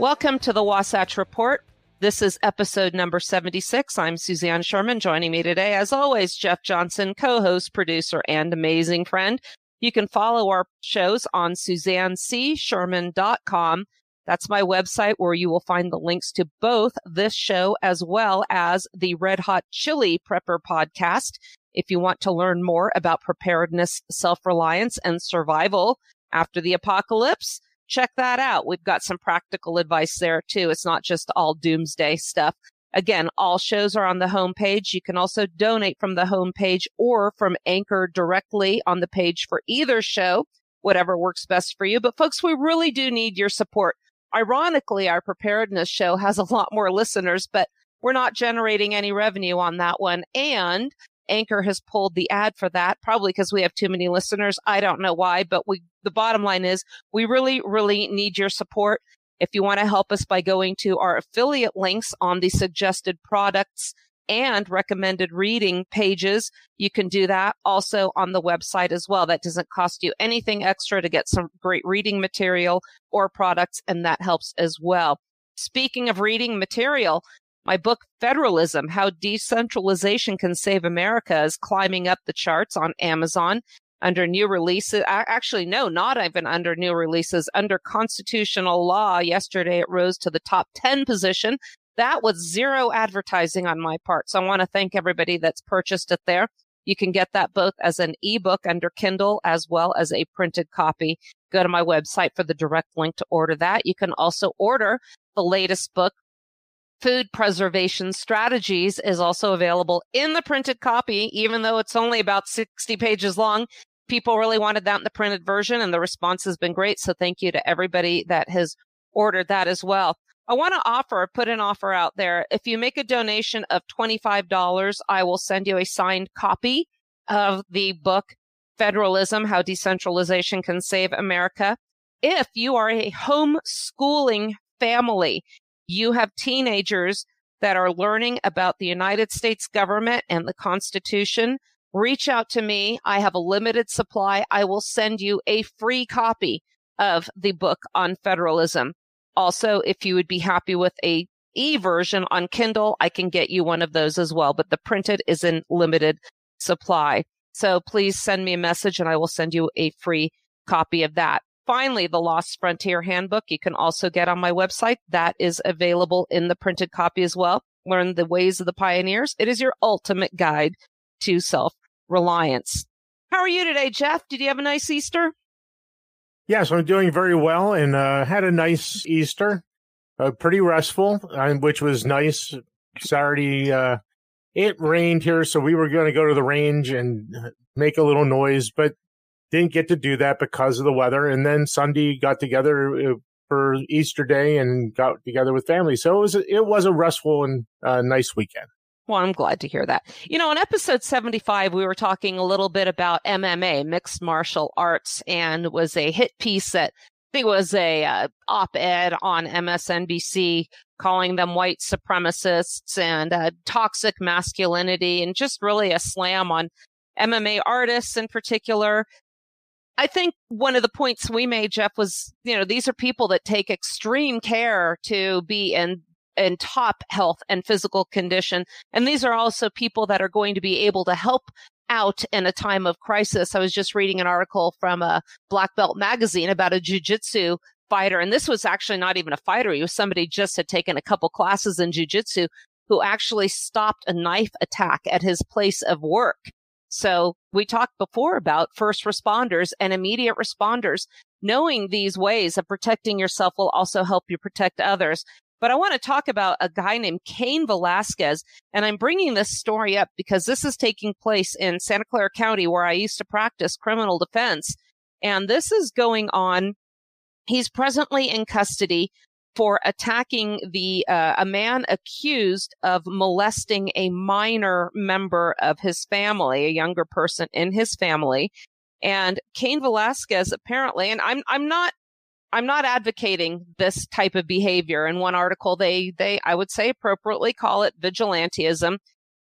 Welcome to the Wasatch Report. This is episode number 76. I'm Suzanne Sherman. Joining me today, as always, Jeff Johnson, co host, producer, and amazing friend. You can follow our shows on SuzanneCSherman.com. That's my website where you will find the links to both this show as well as the Red Hot Chili Prepper podcast. If you want to learn more about preparedness, self reliance, and survival after the apocalypse, check that out. We've got some practical advice there too. It's not just all doomsday stuff. Again, all shows are on the homepage. You can also donate from the homepage or from Anchor directly on the page for either show, whatever works best for you. But folks, we really do need your support. Ironically, our preparedness show has a lot more listeners, but we're not generating any revenue on that one. And Anchor has pulled the ad for that, probably because we have too many listeners. I don't know why, but we, the bottom line is we really, really need your support. If you want to help us by going to our affiliate links on the suggested products and recommended reading pages, you can do that also on the website as well. That doesn't cost you anything extra to get some great reading material or products, and that helps as well. Speaking of reading material, my book, Federalism How Decentralization Can Save America, is climbing up the charts on Amazon under new releases. Actually, no, not even under new releases. Under constitutional law, yesterday it rose to the top 10 position. That was zero advertising on my part. So I want to thank everybody that's purchased it there. You can get that both as an ebook under Kindle as well as a printed copy. Go to my website for the direct link to order that. You can also order the latest book, food preservation strategies is also available in the printed copy, even though it's only about 60 pages long. People really wanted that in the printed version and the response has been great. So thank you to everybody that has ordered that as well. I want to offer, put an offer out there. If you make a donation of $25, I will send you a signed copy of the book, Federalism, How Decentralization Can Save America. If you are a homeschooling family you have teenagers that are learning about the United States government and the Constitution, reach out to me. I have a limited supply. I will send you a free copy of the book on federalism. Also, if you would be happy with a e version on Kindle, I can get you one of those as well, but the printed is in limited supply. So please send me a message and I will send you a free copy of that finally, the Lost Frontier Handbook you can also get on my website. That is available in the printed copy as well. Learn the ways of the pioneers. It is your ultimate guide to self reliance. How are you today, Jeff? Did you have a nice Easter? Yes, I'm doing very well and uh, had a nice Easter. Uh, pretty restful, uh, which was nice. Saturday, uh, it rained here, so we were going to go to the range and make a little noise, but didn't get to do that because of the weather. And then Sunday got together uh, for Easter Day and got together with family. So it was a, it was a restful and uh, nice weekend. Well, I'm glad to hear that. You know, in episode 75, we were talking a little bit about MMA, mixed martial arts, and was a hit piece that I think was a uh, op-ed on MSNBC calling them white supremacists and uh, toxic masculinity and just really a slam on MMA artists in particular. I think one of the points we made, Jeff, was, you know, these are people that take extreme care to be in in top health and physical condition. And these are also people that are going to be able to help out in a time of crisis. I was just reading an article from a Black Belt magazine about a jujitsu fighter. And this was actually not even a fighter. He was somebody just had taken a couple classes in jujitsu who actually stopped a knife attack at his place of work. So we talked before about first responders and immediate responders. Knowing these ways of protecting yourself will also help you protect others. But I want to talk about a guy named Cain Velasquez. And I'm bringing this story up because this is taking place in Santa Clara County, where I used to practice criminal defense. And this is going on. He's presently in custody for attacking the uh, a man accused of molesting a minor member of his family, a younger person in his family. And Cain Velasquez apparently, and I'm I'm not I'm not advocating this type of behavior. In one article, they they I would say appropriately call it vigilantism.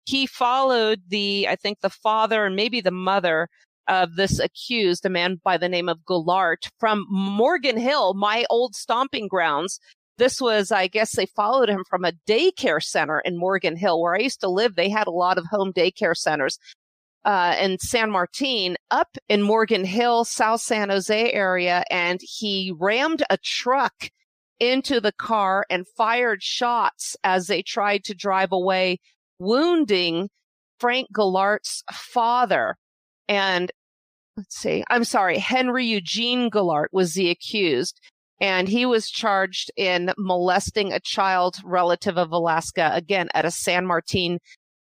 He followed the I think the father and maybe the mother of this accused, a man by the name of Goulart from Morgan Hill, my old stomping grounds, This was, I guess they followed him from a daycare center in Morgan Hill, where I used to live. They had a lot of home daycare centers. Uh, in San Martin, up in Morgan Hill, South San Jose area, and he rammed a truck into the car and fired shots as they tried to drive away, wounding Frank Goulart's father. And let's see, I'm sorry, Henry Eugene Goulart was the accused. And he was charged in molesting a child relative of Velasquez, again, at a San Martin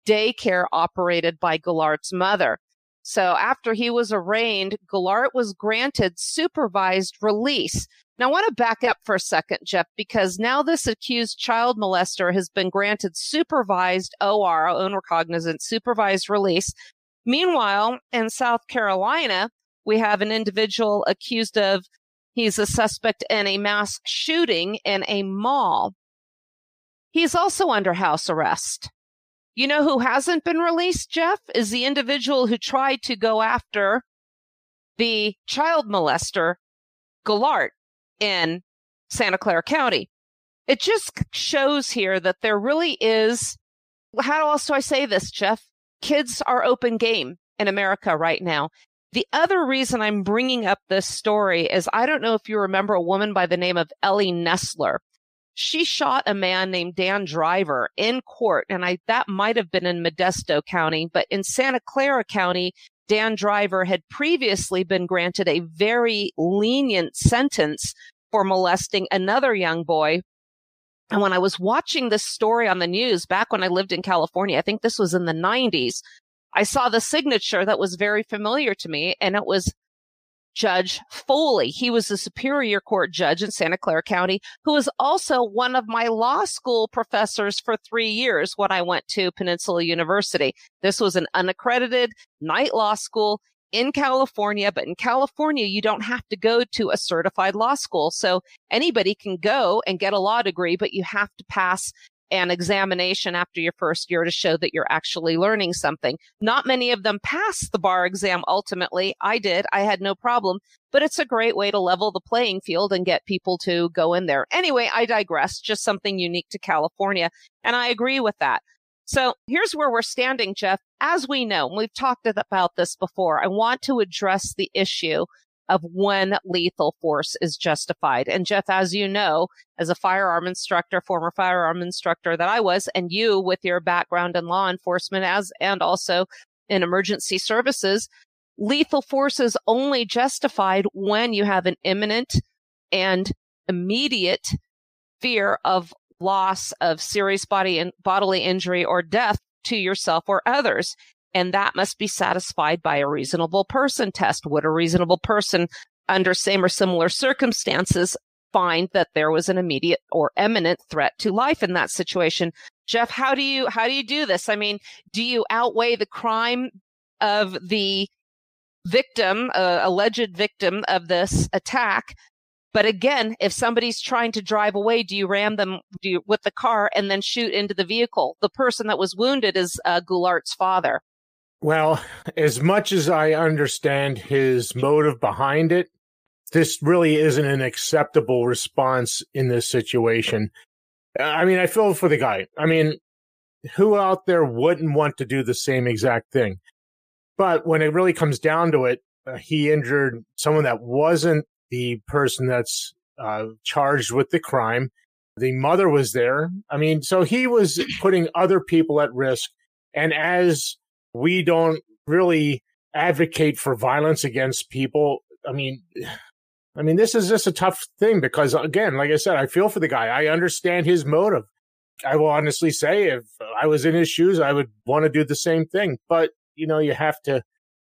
daycare operated by Goulart's mother. So after he was arraigned, Goulart was granted supervised release. Now I want to back up for a second, Jeff, because now this accused child molester has been granted supervised OR, own recognizant supervised release. Meanwhile, in South Carolina, we have an individual accused of he's a suspect in a mass shooting in a mall. He's also under house arrest. You know who hasn't been released, Jeff? Is the individual who tried to go after the child molester, Goulart, in Santa Clara County. It just shows here that there really is. How else do I say this, Jeff? Kids are open game in America right now. The other reason I'm bringing up this story is I don't know if you remember a woman by the name of Ellie Nesler she shot a man named Dan Driver in court. And I, that might have been in Modesto County, but in Santa Clara County, Dan Driver had previously been granted a very lenient sentence for molesting another young boy. And when I was watching this story on the news back when I lived in California, I think this was in the 90s, I saw the signature that was very familiar to me, and it was Judge Foley. He was a Superior Court judge in Santa Clara County, who was also one of my law school professors for three years when I went to Peninsula University. This was an unaccredited night law school in California, but in California, you don't have to go to a certified law school. So anybody can go and get a law degree, but you have to pass an examination after your first year to show that you're actually learning something. Not many of them pass the bar exam ultimately. I did. I had no problem, but it's a great way to level the playing field and get people to go in there. Anyway, I digress. Just something unique to California. And I agree with that. So here's where we're standing, Jeff. As we know, we've talked about this before. I want to address the issue of when lethal force is justified. And Jeff, as you know, as a firearm instructor, former firearm instructor that I was, and you with your background in law enforcement as, and also in emergency services, lethal force is only justified when you have an imminent and immediate fear of loss of serious body and bodily injury or death to yourself or others. And that must be satisfied by a reasonable person test. Would a reasonable person under same or similar circumstances find that there was an immediate or imminent threat to life in that situation? Jeff, how do you, how do you do this? I mean, do you outweigh the crime of the victim, uh, alleged victim of this attack? But again, if somebody's trying to drive away, do you ram them do you, with the car and then shoot into the vehicle? The person that was wounded is uh, Goulart's father. Well, as much as I understand his motive behind it, this really isn't an acceptable response in this situation. I mean, I feel for the guy. I mean, who out there wouldn't want to do the same exact thing? But when it really comes down to it, uh, he injured someone that wasn't the person that's uh, charged with the crime. The mother was there. I mean, so he was putting other people at risk. And as we don't really advocate for violence against people. I mean, I mean, this is just a tough thing because, again, like I said, I feel for the guy. I understand his motive. I will honestly say, if I was in his shoes, I would want to do the same thing. But, you know, you have to,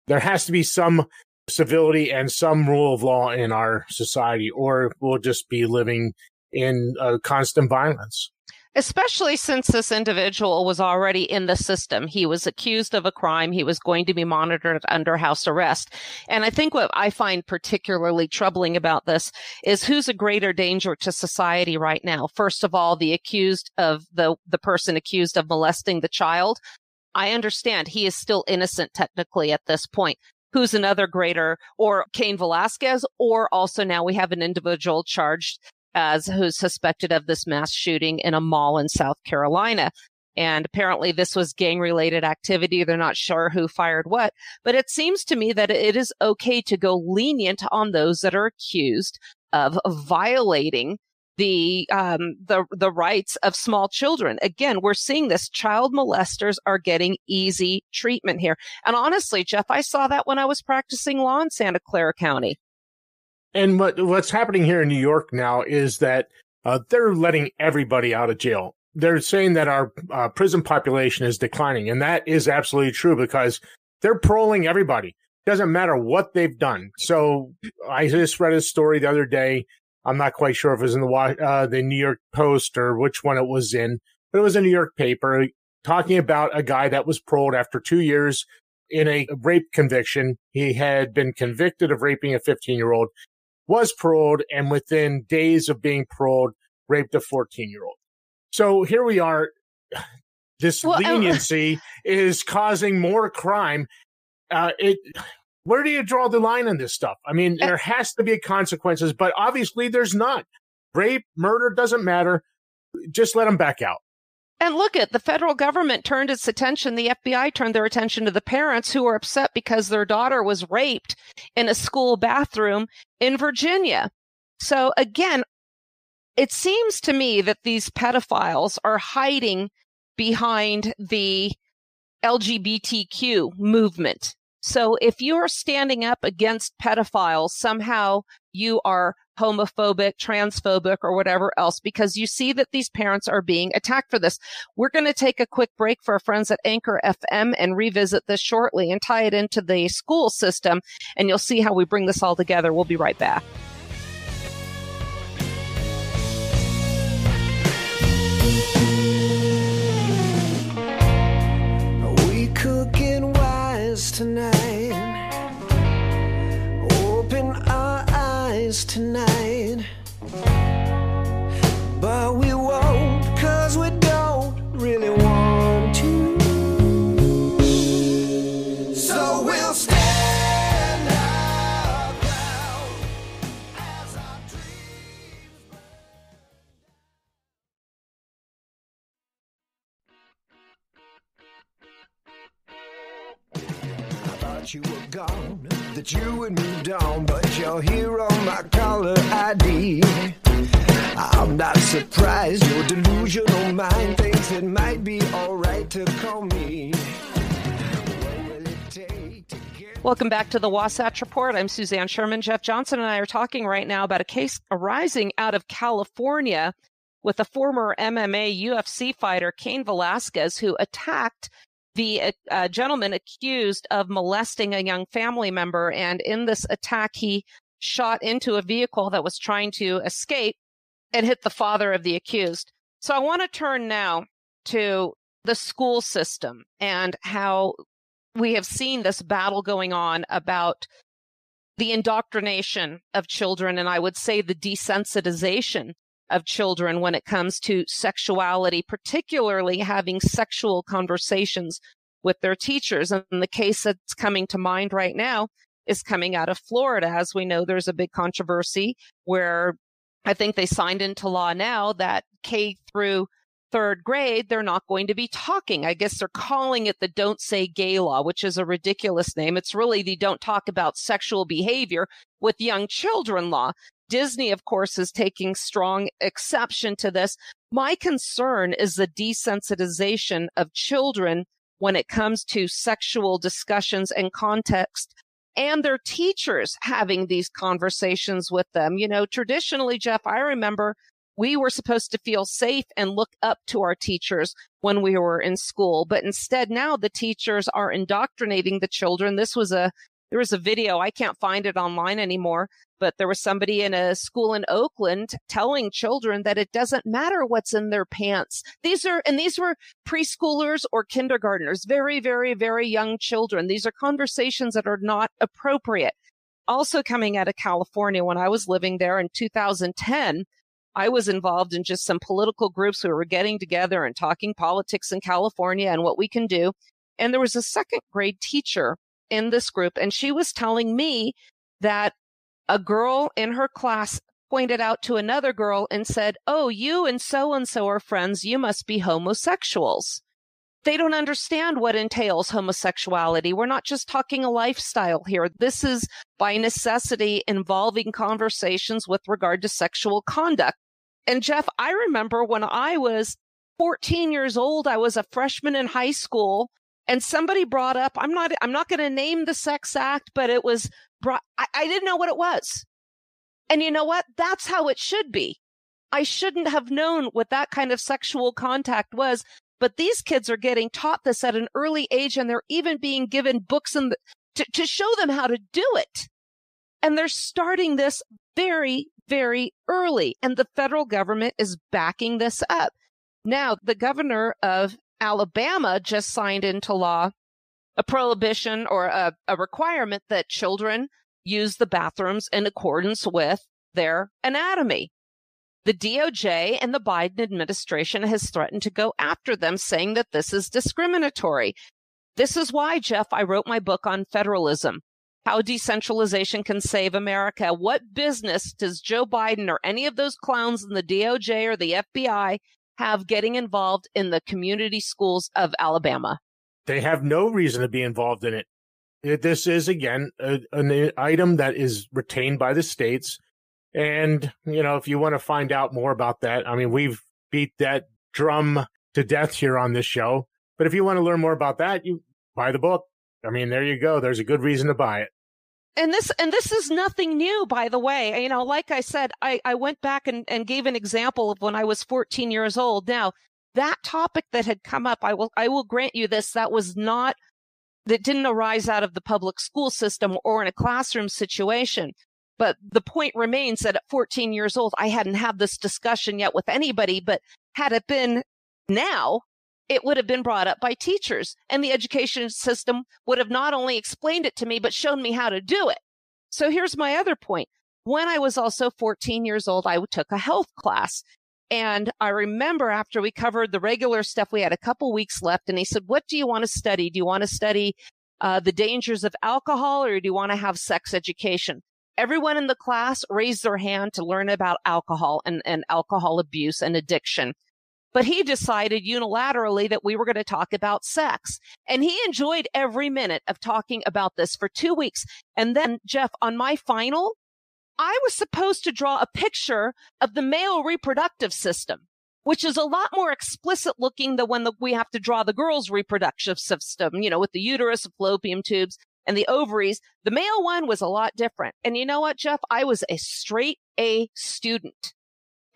there has to be some civility and some rule of law in our society, or we'll just be living in uh, constant violence especially since this individual was already in the system. He was accused of a crime. He was going to be monitored under house arrest. And I think what I find particularly troubling about this is who's a greater danger to society right now. First of all, the accused of the, the person accused of molesting the child. I understand he is still innocent technically at this point who's another greater, or Cain Velasquez, or also now we have an individual charged as who's suspected of this mass shooting in a mall in South Carolina. And apparently this was gang related activity. They're not sure who fired what, but it seems to me that it is okay to go lenient on those that are accused of violating the um, the the rights of small children. Again, we're seeing this. Child molesters are getting easy treatment here. And honestly, Jeff, I saw that when I was practicing law in Santa Clara County. And what what's happening here in New York now is that uh, they're letting everybody out of jail. They're saying that our uh, prison population is declining, and that is absolutely true because they're paroling everybody. Doesn't matter what they've done. So I just read a story the other day. I'm not quite sure if it was in the uh, the New York Post or which one it was in, but it was a New York paper talking about a guy that was paroled after two years in a rape conviction. He had been convicted of raping a 15 year old was paroled and within days of being paroled, raped a 14 year old. So here we are. This well, leniency is causing more crime. Uh, it, where do you draw the line on this stuff? I mean, there has to be consequences, but obviously there's not. Rape, murder doesn't matter. Just let them back out. And look at the federal government turned its attention, the FBI turned their attention to the parents who were upset because their daughter was raped in a school bathroom in Virginia. So again, it seems to me that these pedophiles are hiding behind the LGBTQ movement. So if you're standing up against pedophiles, somehow you are homophobic, transphobic, or whatever else, because you see that these parents are being attacked for this. We're going to take a quick break for our friends at Anchor FM and revisit this shortly and tie it into the school system. And you'll see how we bring this all together. We'll be right back. Tonight. Eyes tonight. you were gone, that you would moved on, but you're here on my caller ID. I'm not surprised your delusional mind thinks it might be alright to call me. Welcome back to the Wasatch Report. I'm Suzanne Sherman. Jeff Johnson and I are talking right now about a case arising out of California with a former MMA UFC fighter, Cain Velasquez, who attacked the uh, uh, gentleman accused of molesting a young family member. And in this attack, he shot into a vehicle that was trying to escape and hit the father of the accused. So I want to turn now to the school system and how we have seen this battle going on about the indoctrination of children and I would say the desensitization of children when it comes to sexuality, particularly having sexual conversations with their teachers. And the case that's coming to mind right now is coming out of Florida. As we know, there's a big controversy where I think they signed into law now that K through third grade, they're not going to be talking. I guess they're calling it the Don't Say Gay Law, which is a ridiculous name. It's really the Don't Talk About Sexual Behavior with Young Children Law. Disney, of course, is taking strong exception to this. My concern is the desensitization of children when it comes to sexual discussions and context and their teachers having these conversations with them. You know, traditionally, Jeff, I remember we were supposed to feel safe and look up to our teachers when we were in school. But instead now the teachers are indoctrinating the children. This was a there was a video, I can't find it online anymore, but there was somebody in a school in Oakland telling children that it doesn't matter what's in their pants. These are, and these were preschoolers or kindergartners, very, very, very young children. These are conversations that are not appropriate. Also coming out of California when I was living there in 2010, I was involved in just some political groups who were getting together and talking politics in California and what we can do. And there was a second grade teacher in this group and she was telling me that a girl in her class pointed out to another girl and said, Oh, you and so and so are friends. You must be homosexuals. They don't understand what entails homosexuality. We're not just talking a lifestyle here. This is by necessity involving conversations with regard to sexual conduct. And Jeff, I remember when I was 14 years old, I was a freshman in high school and somebody brought up, I'm not, I'm not going to name the sex act, but it was brought, I, I didn't know what it was. And you know what? That's how it should be. I shouldn't have known what that kind of sexual contact was but these kids are getting taught this at an early age and they're even being given books the, to, to show them how to do it. And they're starting this very, very early. And the federal government is backing this up. Now, the governor of Alabama just signed into law a prohibition or a, a requirement that children use the bathrooms in accordance with their anatomy. The DOJ and the Biden administration has threatened to go after them, saying that this is discriminatory. This is why, Jeff, I wrote my book on federalism. How decentralization can save America. What business does Joe Biden or any of those clowns in the DOJ or the FBI have getting involved in the community schools of Alabama? They have no reason to be involved in it. This is, again, a, an item that is retained by the states and, you know, if you want to find out more about that, I mean, we've beat that drum to death here on this show. But if you want to learn more about that, you buy the book. I mean, there you go. There's a good reason to buy it. And this and this is nothing new, by the way. You know, like I said, I, I went back and, and gave an example of when I was 14 years old. Now, that topic that had come up, I will I will grant you this, that was not that didn't arise out of the public school system or in a classroom situation. But the point remains that at 14 years old, I hadn't had this discussion yet with anybody. But had it been now, it would have been brought up by teachers and the education system would have not only explained it to me, but shown me how to do it. So here's my other point. When I was also 14 years old, I took a health class. And I remember after we covered the regular stuff, we had a couple weeks left. And he said, What do you want to study? Do you want to study uh, the dangers of alcohol or do you want to have sex education? everyone in the class raised their hand to learn about alcohol and, and alcohol abuse and addiction. But he decided unilaterally that we were going to talk about sex. And he enjoyed every minute of talking about this for two weeks. And then, Jeff, on my final, I was supposed to draw a picture of the male reproductive system, which is a lot more explicit looking than when the, we have to draw the girl's reproductive system, you know, with the uterus, fallopian tubes, and the ovaries. The male one was a lot different. And you know what, Jeff? I was a straight A student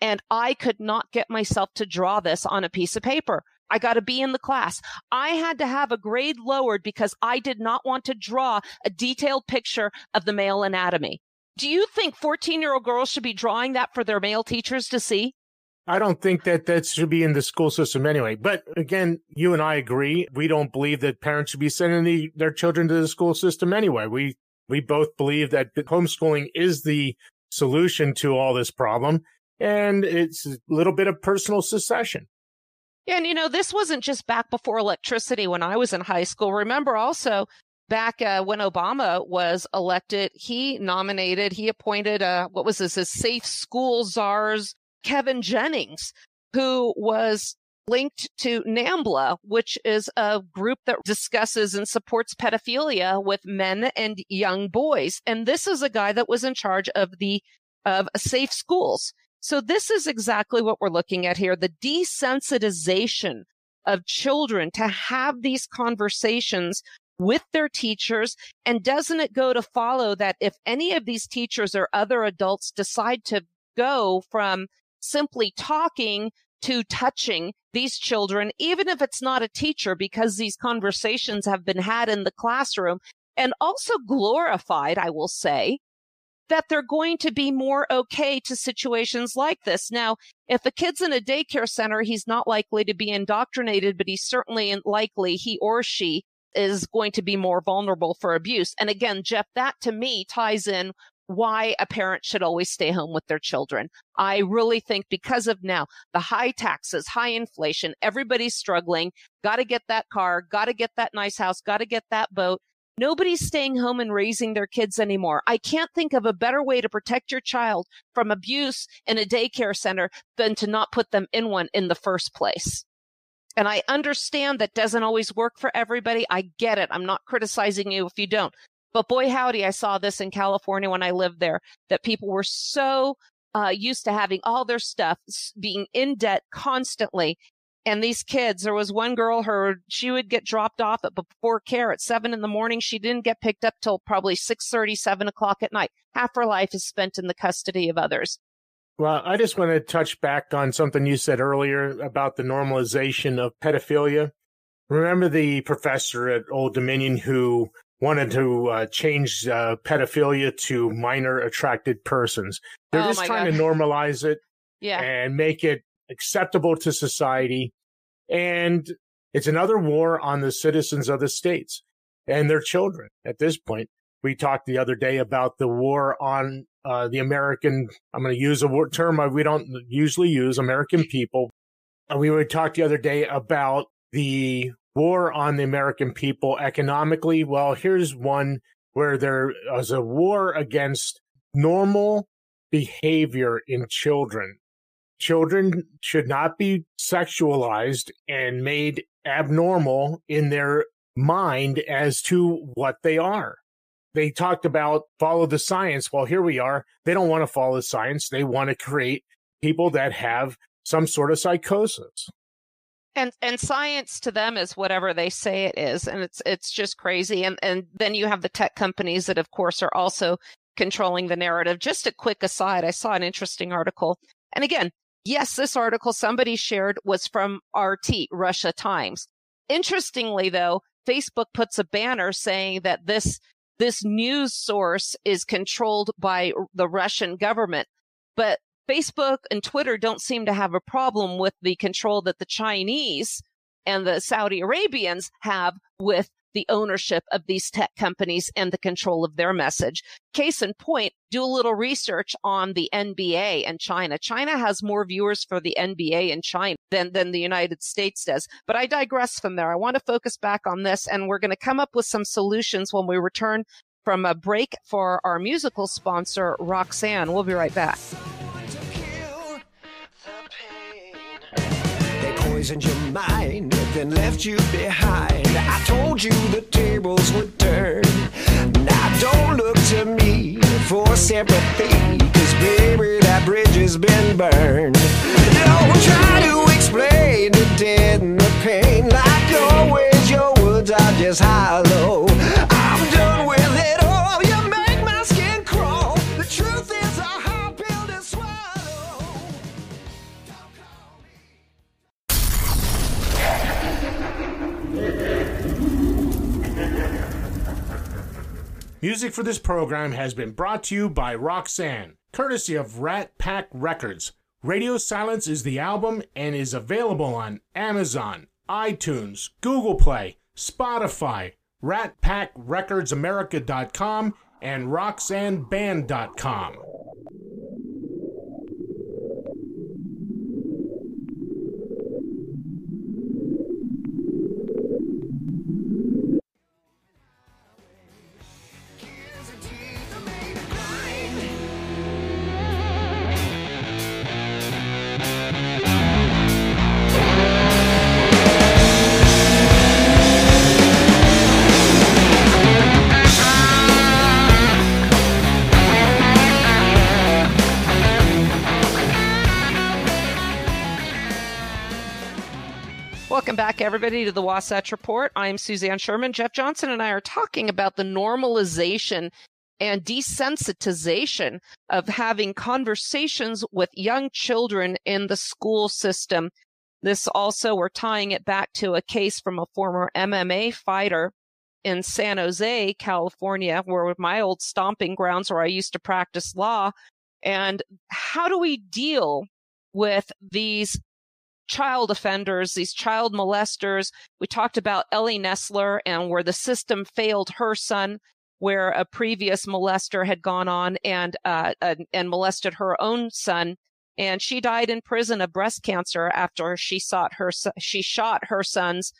and I could not get myself to draw this on a piece of paper. I got to be in the class. I had to have a grade lowered because I did not want to draw a detailed picture of the male anatomy. Do you think 14 year old girls should be drawing that for their male teachers to see? I don't think that that should be in the school system anyway. But again, you and I agree. We don't believe that parents should be sending the, their children to the school system anyway. We we both believe that homeschooling is the solution to all this problem, and it's a little bit of personal secession. Yeah, and you know, this wasn't just back before electricity when I was in high school. Remember also back uh, when Obama was elected, he nominated, he appointed, uh, what was this, a safe school czars Kevin Jennings, who was linked to NAMBLA, which is a group that discusses and supports pedophilia with men and young boys. And this is a guy that was in charge of the of safe schools. So this is exactly what we're looking at here. The desensitization of children to have these conversations with their teachers. And doesn't it go to follow that if any of these teachers or other adults decide to go from simply talking to touching these children, even if it's not a teacher, because these conversations have been had in the classroom and also glorified, I will say, that they're going to be more okay to situations like this. Now, if a kid's in a daycare center, he's not likely to be indoctrinated, but he's certainly likely he or she is going to be more vulnerable for abuse. And again, Jeff, that to me ties in why a parent should always stay home with their children. I really think because of now the high taxes, high inflation, everybody's struggling, got to get that car, got to get that nice house, got to get that boat. Nobody's staying home and raising their kids anymore. I can't think of a better way to protect your child from abuse in a daycare center than to not put them in one in the first place. And I understand that doesn't always work for everybody. I get it. I'm not criticizing you if you don't. But boy, howdy, I saw this in California when I lived there that people were so uh, used to having all their stuff being in debt constantly. And these kids, there was one girl, her, she would get dropped off at before care at seven in the morning. She didn't get picked up till probably six thirty, seven o'clock at night. Half her life is spent in the custody of others. Well, I just want to touch back on something you said earlier about the normalization of pedophilia. Remember the professor at Old Dominion who wanted to uh, change uh, pedophilia to minor attracted persons. They're oh just trying God. to normalize it yeah. and make it acceptable to society. And it's another war on the citizens of the states and their children at this point. We talked the other day about the war on uh, the American, I'm going to use a word, term we don't usually use, American people. And we would talk the other day about the war on the American people economically. Well, here's one where there is a war against normal behavior in children. Children should not be sexualized and made abnormal in their mind as to what they are they talked about follow the science. Well, here we are. They don't want to follow the science. They want to create people that have some sort of psychosis. And and science to them is whatever they say it is, and it's it's just crazy. And and then you have the tech companies that, of course, are also controlling the narrative. Just a quick aside, I saw an interesting article, and again, yes, this article somebody shared was from RT Russia Times. Interestingly, though, Facebook puts a banner saying that this this news source is controlled by the Russian government. But Facebook and Twitter don't seem to have a problem with the control that the Chinese and the Saudi Arabians have with the ownership of these tech companies and the control of their message. Case in point, do a little research on the NBA and China. China has more viewers for the NBA in China than, than the United States does. But I digress from there. I want to focus back on this and we're going to come up with some solutions when we return from a break for our musical sponsor, Roxanne. We'll be right back. Poisoned your mind, then left you behind. I told you the tables would turn. Now don't look to me for sympathy, cause baby, that bridge has been burned. Don't try to explain the dead and the pain, like always, your words are just hollow. Music for this program has been brought to you by Roxanne, courtesy of Rat Pack Records. Radio Silence is the album and is available on Amazon, iTunes, Google Play, Spotify, Rat Pack Records RatPackRecordsAmerica.com, and RoxanneBand.com. Welcome back, everybody, to the Wasatch Report. I'm Suzanne Sherman. Jeff Johnson and I are talking about the normalization and desensitization of having conversations with young children in the school system. This also, we're tying it back to a case from a former MMA fighter in San Jose, California, where my old stomping grounds where I used to practice law. And how do we deal with these child offenders, these child molesters. We talked about Ellie Nesler and where the system failed her son, where a previous molester had gone on and uh, and molested her own son, and she died in prison of breast cancer after she sought her she shot her son's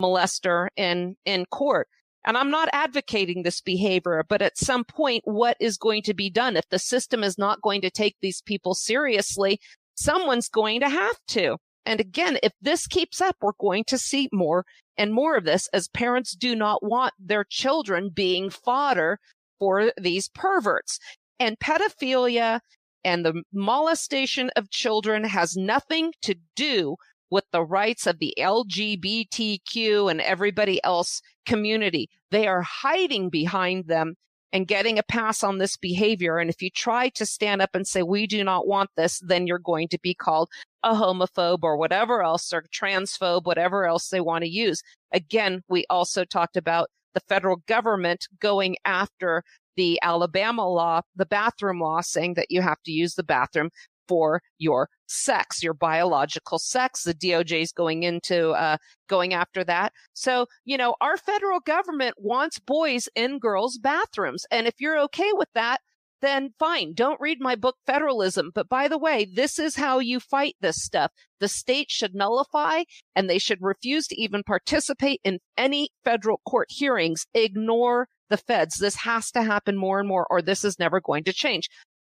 molester in in court. And I'm not advocating this behavior, but at some point, what is going to be done? If the system is not going to take these people seriously, someone's going to have to. And again, if this keeps up, we're going to see more and more of this as parents do not want their children being fodder for these perverts. And pedophilia and the molestation of children has nothing to do with the rights of the LGBTQ and everybody else community. They are hiding behind them and getting a pass on this behavior. And if you try to stand up and say, we do not want this, then you're going to be called a homophobe or whatever else or transphobe, whatever else they want to use. Again, we also talked about the federal government going after the Alabama law, the bathroom law saying that you have to use the bathroom for your sex, your biological sex. The DOJ is going into uh, going after that. So, you know, our federal government wants boys in girls' bathrooms. And if you're okay with that, then fine. Don't read my book, Federalism. But by the way, this is how you fight this stuff. The state should nullify and they should refuse to even participate in any federal court hearings. Ignore the feds. This has to happen more and more, or this is never going to change.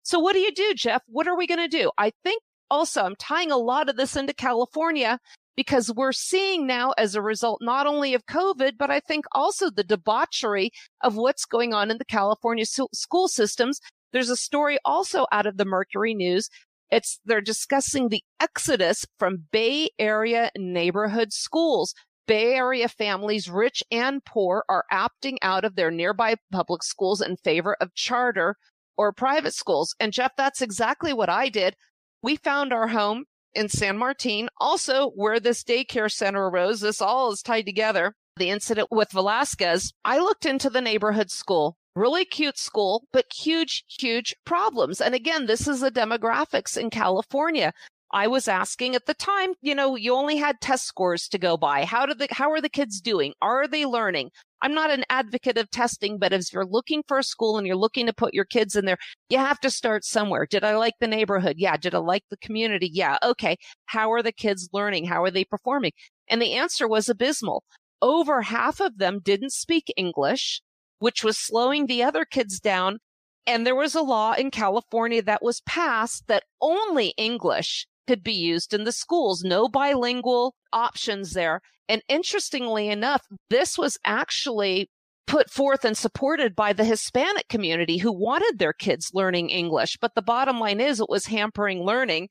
So what do you do, Jeff? What are we going to do? I think also I'm tying a lot of this into California because we're seeing now as a result, not only of COVID, but I think also the debauchery of what's going on in the California school systems. There's a story also out of the Mercury News. It's they're discussing the exodus from Bay Area neighborhood schools. Bay Area families, rich and poor, are opting out of their nearby public schools in favor of charter or private schools. And Jeff, that's exactly what I did. We found our home in San Martin, also where this daycare center arose. This all is tied together. The incident with Velasquez. I looked into the neighborhood school. Really cute school, but huge, huge problems. And again, this is the demographics in California. I was asking at the time, you know, you only had test scores to go by. How did the, how are the kids doing? Are they learning? I'm not an advocate of testing, but if you're looking for a school and you're looking to put your kids in there, you have to start somewhere. Did I like the neighborhood? Yeah. Did I like the community? Yeah. Okay. How are the kids learning? How are they performing? And the answer was abysmal. Over half of them didn't speak English, which was slowing the other kids down. And there was a law in California that was passed that only English could be used in the schools, no bilingual options there. And interestingly enough, this was actually put forth and supported by the Hispanic community who wanted their kids learning English. But the bottom line is it was hampering learning.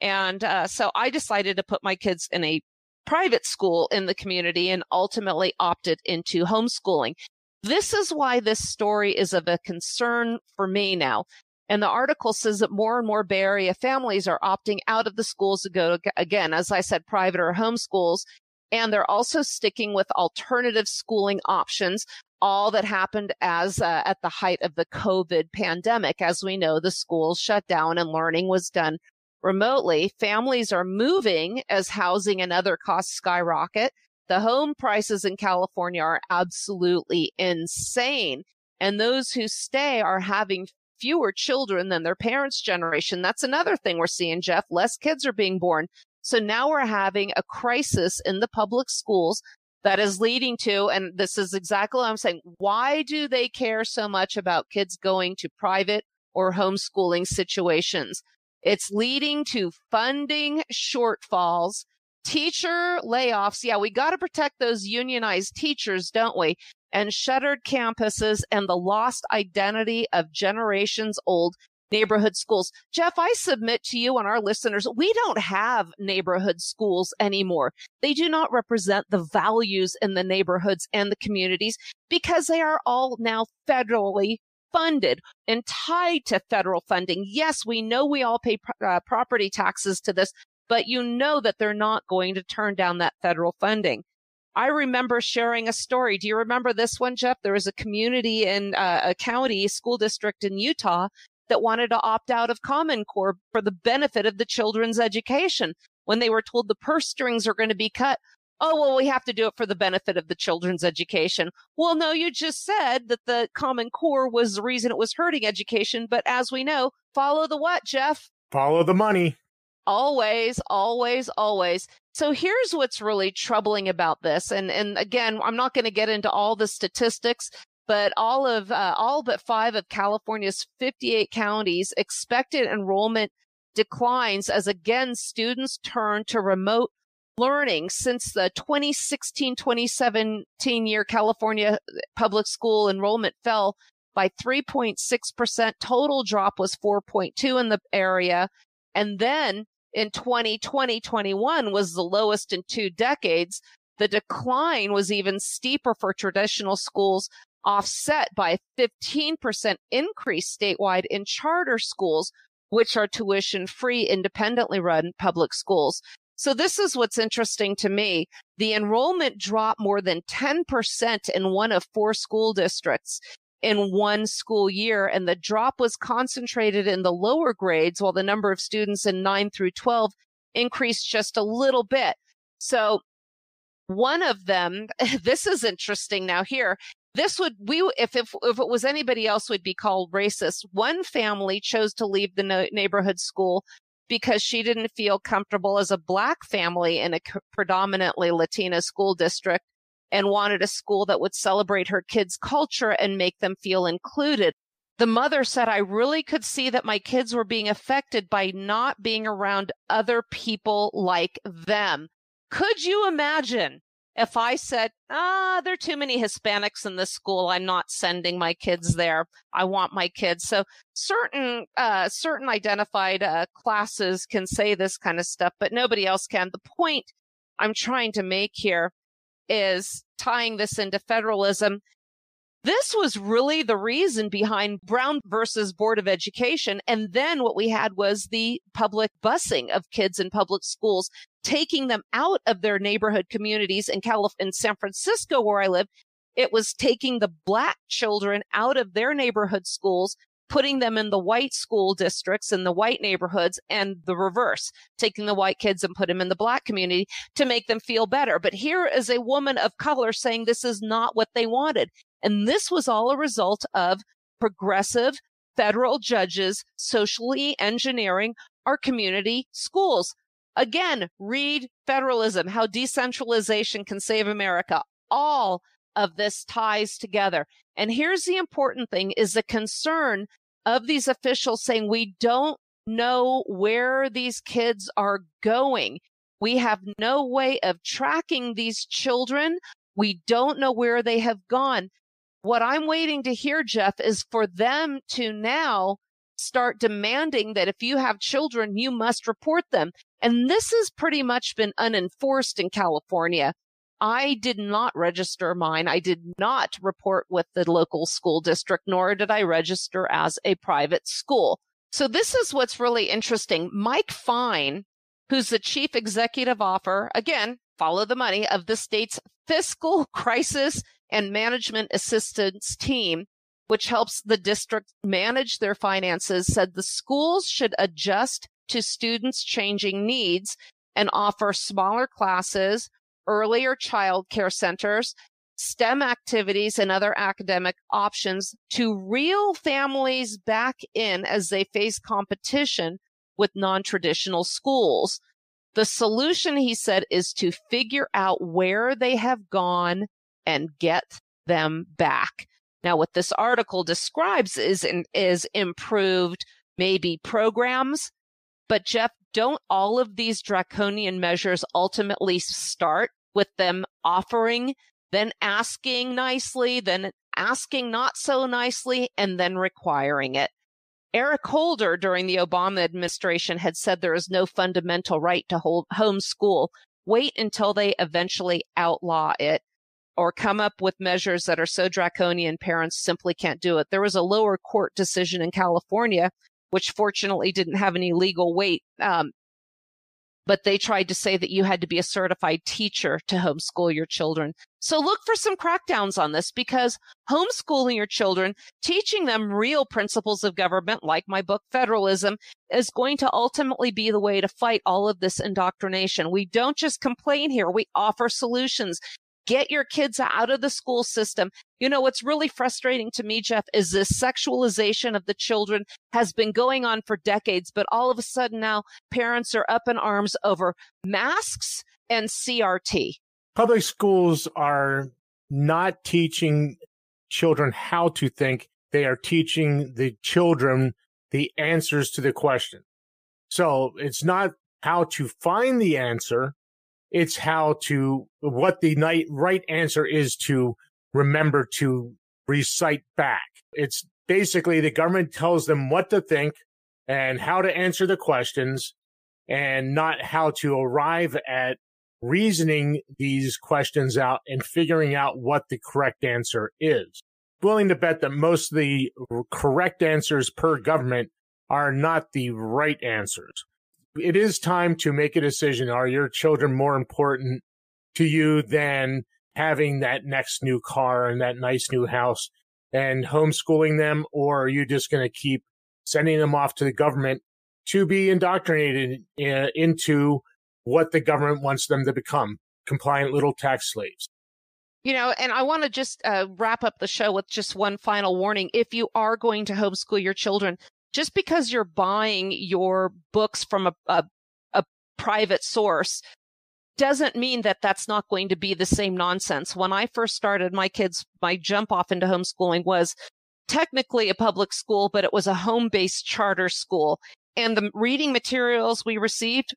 And uh, so I decided to put my kids in a private school in the community and ultimately opted into homeschooling. This is why this story is of a concern for me now. And the article says that more and more Bay Area families are opting out of the schools to go to, again, as I said, private or home schools. And they're also sticking with alternative schooling options. All that happened as uh, at the height of the COVID pandemic. As we know, the schools shut down and learning was done remotely. Families are moving as housing and other costs skyrocket. The home prices in California are absolutely insane. And those who stay are having fewer children than their parents' generation. That's another thing we're seeing, Jeff. Less kids are being born. So now we're having a crisis in the public schools that is leading to, and this is exactly what I'm saying. Why do they care so much about kids going to private or homeschooling situations? It's leading to funding shortfalls, teacher layoffs. Yeah, we got to protect those unionized teachers, don't we? And shuttered campuses and the lost identity of generations old neighborhood schools. Jeff, I submit to you and our listeners, we don't have neighborhood schools anymore. They do not represent the values in the neighborhoods and the communities because they are all now federally funded and tied to federal funding. Yes, we know we all pay uh, property taxes to this, but you know that they're not going to turn down that federal funding. I remember sharing a story. Do you remember this one, Jeff? There was a community in uh, a county school district in Utah that wanted to opt out of Common Core for the benefit of the children's education. When they were told the purse strings are going to be cut, oh, well, we have to do it for the benefit of the children's education. Well, no, you just said that the Common Core was the reason it was hurting education. But as we know, follow the what, Jeff? Follow the money. Always, always, always. So here's what's really troubling about this. And, and again, I'm not going to get into all the statistics, but all of, uh, all but five of California's 58 counties expected enrollment declines as again students turn to remote learning since the 2016-2017 year California public school enrollment fell by 3.6%. Total drop was 4.2 in the area. And then in 2020, 21 was the lowest in two decades. The decline was even steeper for traditional schools, offset by a 15% increase statewide in charter schools, which are tuition free, independently run public schools. So this is what's interesting to me. The enrollment dropped more than 10% in one of four school districts in one school year. And the drop was concentrated in the lower grades while the number of students in nine through 12 increased just a little bit. So one of them, this is interesting now here. This would, we, if, if, if it was anybody else would be called racist. One family chose to leave the no- neighborhood school because she didn't feel comfortable as a black family in a predominantly Latina school district and wanted a school that would celebrate her kids' culture and make them feel included. The mother said, I really could see that my kids were being affected by not being around other people like them. Could you imagine if I said, ah, there are too many Hispanics in this school, I'm not sending my kids there. I want my kids. So certain, uh, certain identified uh, classes can say this kind of stuff, but nobody else can. The point I'm trying to make here is tying this into federalism. This was really the reason behind Brown versus Board of Education. And then what we had was the public busing of kids in public schools taking them out of their neighborhood communities in Calif- in San Francisco, where I live. It was taking the black children out of their neighborhood schools, putting them in the white school districts in the white neighborhoods and the reverse, taking the white kids and put them in the black community to make them feel better. But here is a woman of color saying this is not what they wanted. And this was all a result of progressive federal judges socially engineering our community schools. Again, read federalism, how decentralization can save America. All of this ties together. And here's the important thing is the concern of these officials saying we don't know where these kids are going. We have no way of tracking these children. We don't know where they have gone. What I'm waiting to hear, Jeff, is for them to now start demanding that if you have children, you must report them. And this has pretty much been unenforced in California. I did not register mine. I did not report with the local school district, nor did I register as a private school. So this is what's really interesting. Mike Fine, who's the chief executive officer, again, follow the money of the state's fiscal crisis and management assistance team, which helps the district manage their finances, said the schools should adjust to students' changing needs and offer smaller classes, earlier child care centers, STEM activities, and other academic options to reel families back in as they face competition with non-traditional schools. The solution, he said, is to figure out where they have gone and get them back. Now, what this article describes is, is improved maybe programs. But Jeff, don't all of these draconian measures ultimately start with them offering, then asking nicely, then asking not so nicely, and then requiring it? Eric Holder during the Obama administration had said there is no fundamental right to hold homeschool. Wait until they eventually outlaw it or come up with measures that are so draconian parents simply can't do it. There was a lower court decision in California, which fortunately didn't have any legal weight. Um, but they tried to say that you had to be a certified teacher to homeschool your children. So look for some crackdowns on this because homeschooling your children, teaching them real principles of government, like my book, Federalism, is going to ultimately be the way to fight all of this indoctrination. We don't just complain here. We offer solutions Get your kids out of the school system. You know, what's really frustrating to me, Jeff, is this sexualization of the children has been going on for decades, but all of a sudden now parents are up in arms over masks and CRT. Public schools are not teaching children how to think. They are teaching the children the answers to the question. So it's not how to find the answer. It's how to, what the right answer is to remember to recite back. It's basically the government tells them what to think and how to answer the questions and not how to arrive at reasoning these questions out and figuring out what the correct answer is. Willing to bet that most of the correct answers per government are not the right answers. It is time to make a decision. Are your children more important to you than having that next new car and that nice new house and homeschooling them? Or are you just going to keep sending them off to the government to be indoctrinated uh, into what the government wants them to become compliant little tax slaves. You know, and I want to just uh, wrap up the show with just one final warning. If you are going to homeschool your children, just because you're buying your books from a, a, a private source doesn't mean that that's not going to be the same nonsense. When I first started my kids, my jump off into homeschooling was technically a public school, but it was a home based charter school. And the reading materials we received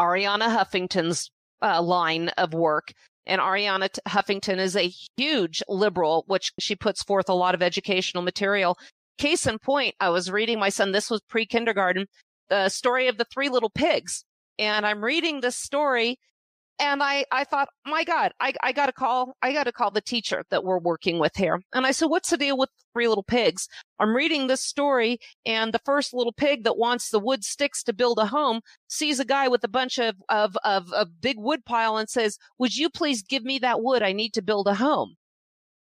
Arianna Huffington's uh, line of work. And Arianna Huffington is a huge liberal, which she puts forth a lot of educational material. Case in point, I was reading my son, this was pre kindergarten, the story of the three little pigs. And I'm reading this story and I, I thought, my God, I, I got to call, I got to call the teacher that we're working with here. And I said, what's the deal with three little pigs? I'm reading this story and the first little pig that wants the wood sticks to build a home sees a guy with a bunch of, of, of big wood pile and says, would you please give me that wood? I need to build a home.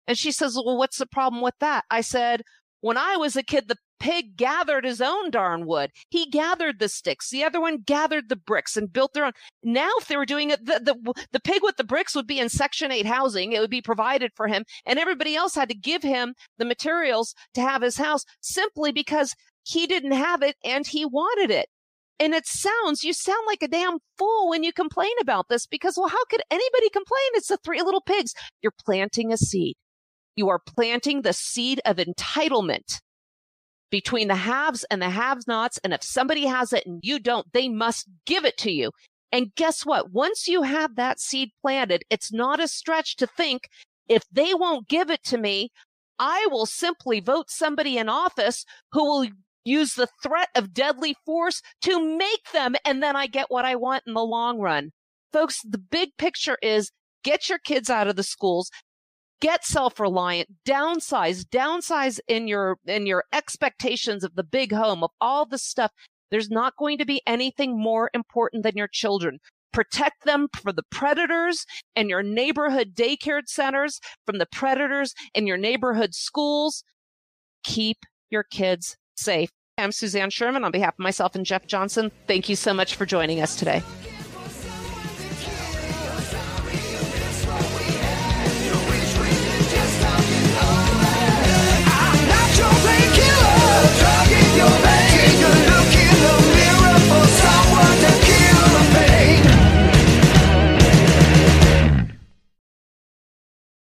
And she says, well, what's the problem with that? I said, when I was a kid, the pig gathered his own darn wood. He gathered the sticks. The other one gathered the bricks and built their own. Now, if they were doing it, the, the, the pig with the bricks would be in Section 8 housing. It would be provided for him. And everybody else had to give him the materials to have his house simply because he didn't have it and he wanted it. And it sounds, you sound like a damn fool when you complain about this because, well, how could anybody complain? It's the three little pigs. You're planting a seed. You are planting the seed of entitlement between the haves and the have nots. And if somebody has it and you don't, they must give it to you. And guess what? Once you have that seed planted, it's not a stretch to think if they won't give it to me, I will simply vote somebody in office who will use the threat of deadly force to make them. And then I get what I want in the long run. Folks, the big picture is get your kids out of the schools, get self-reliant, downsize, downsize in your, in your expectations of the big home, of all the stuff. There's not going to be anything more important than your children. Protect them from the predators and your neighborhood daycare centers, from the predators in your neighborhood schools. Keep your kids safe. I'm Suzanne Sherman on behalf of myself and Jeff Johnson. Thank you so much for joining us today.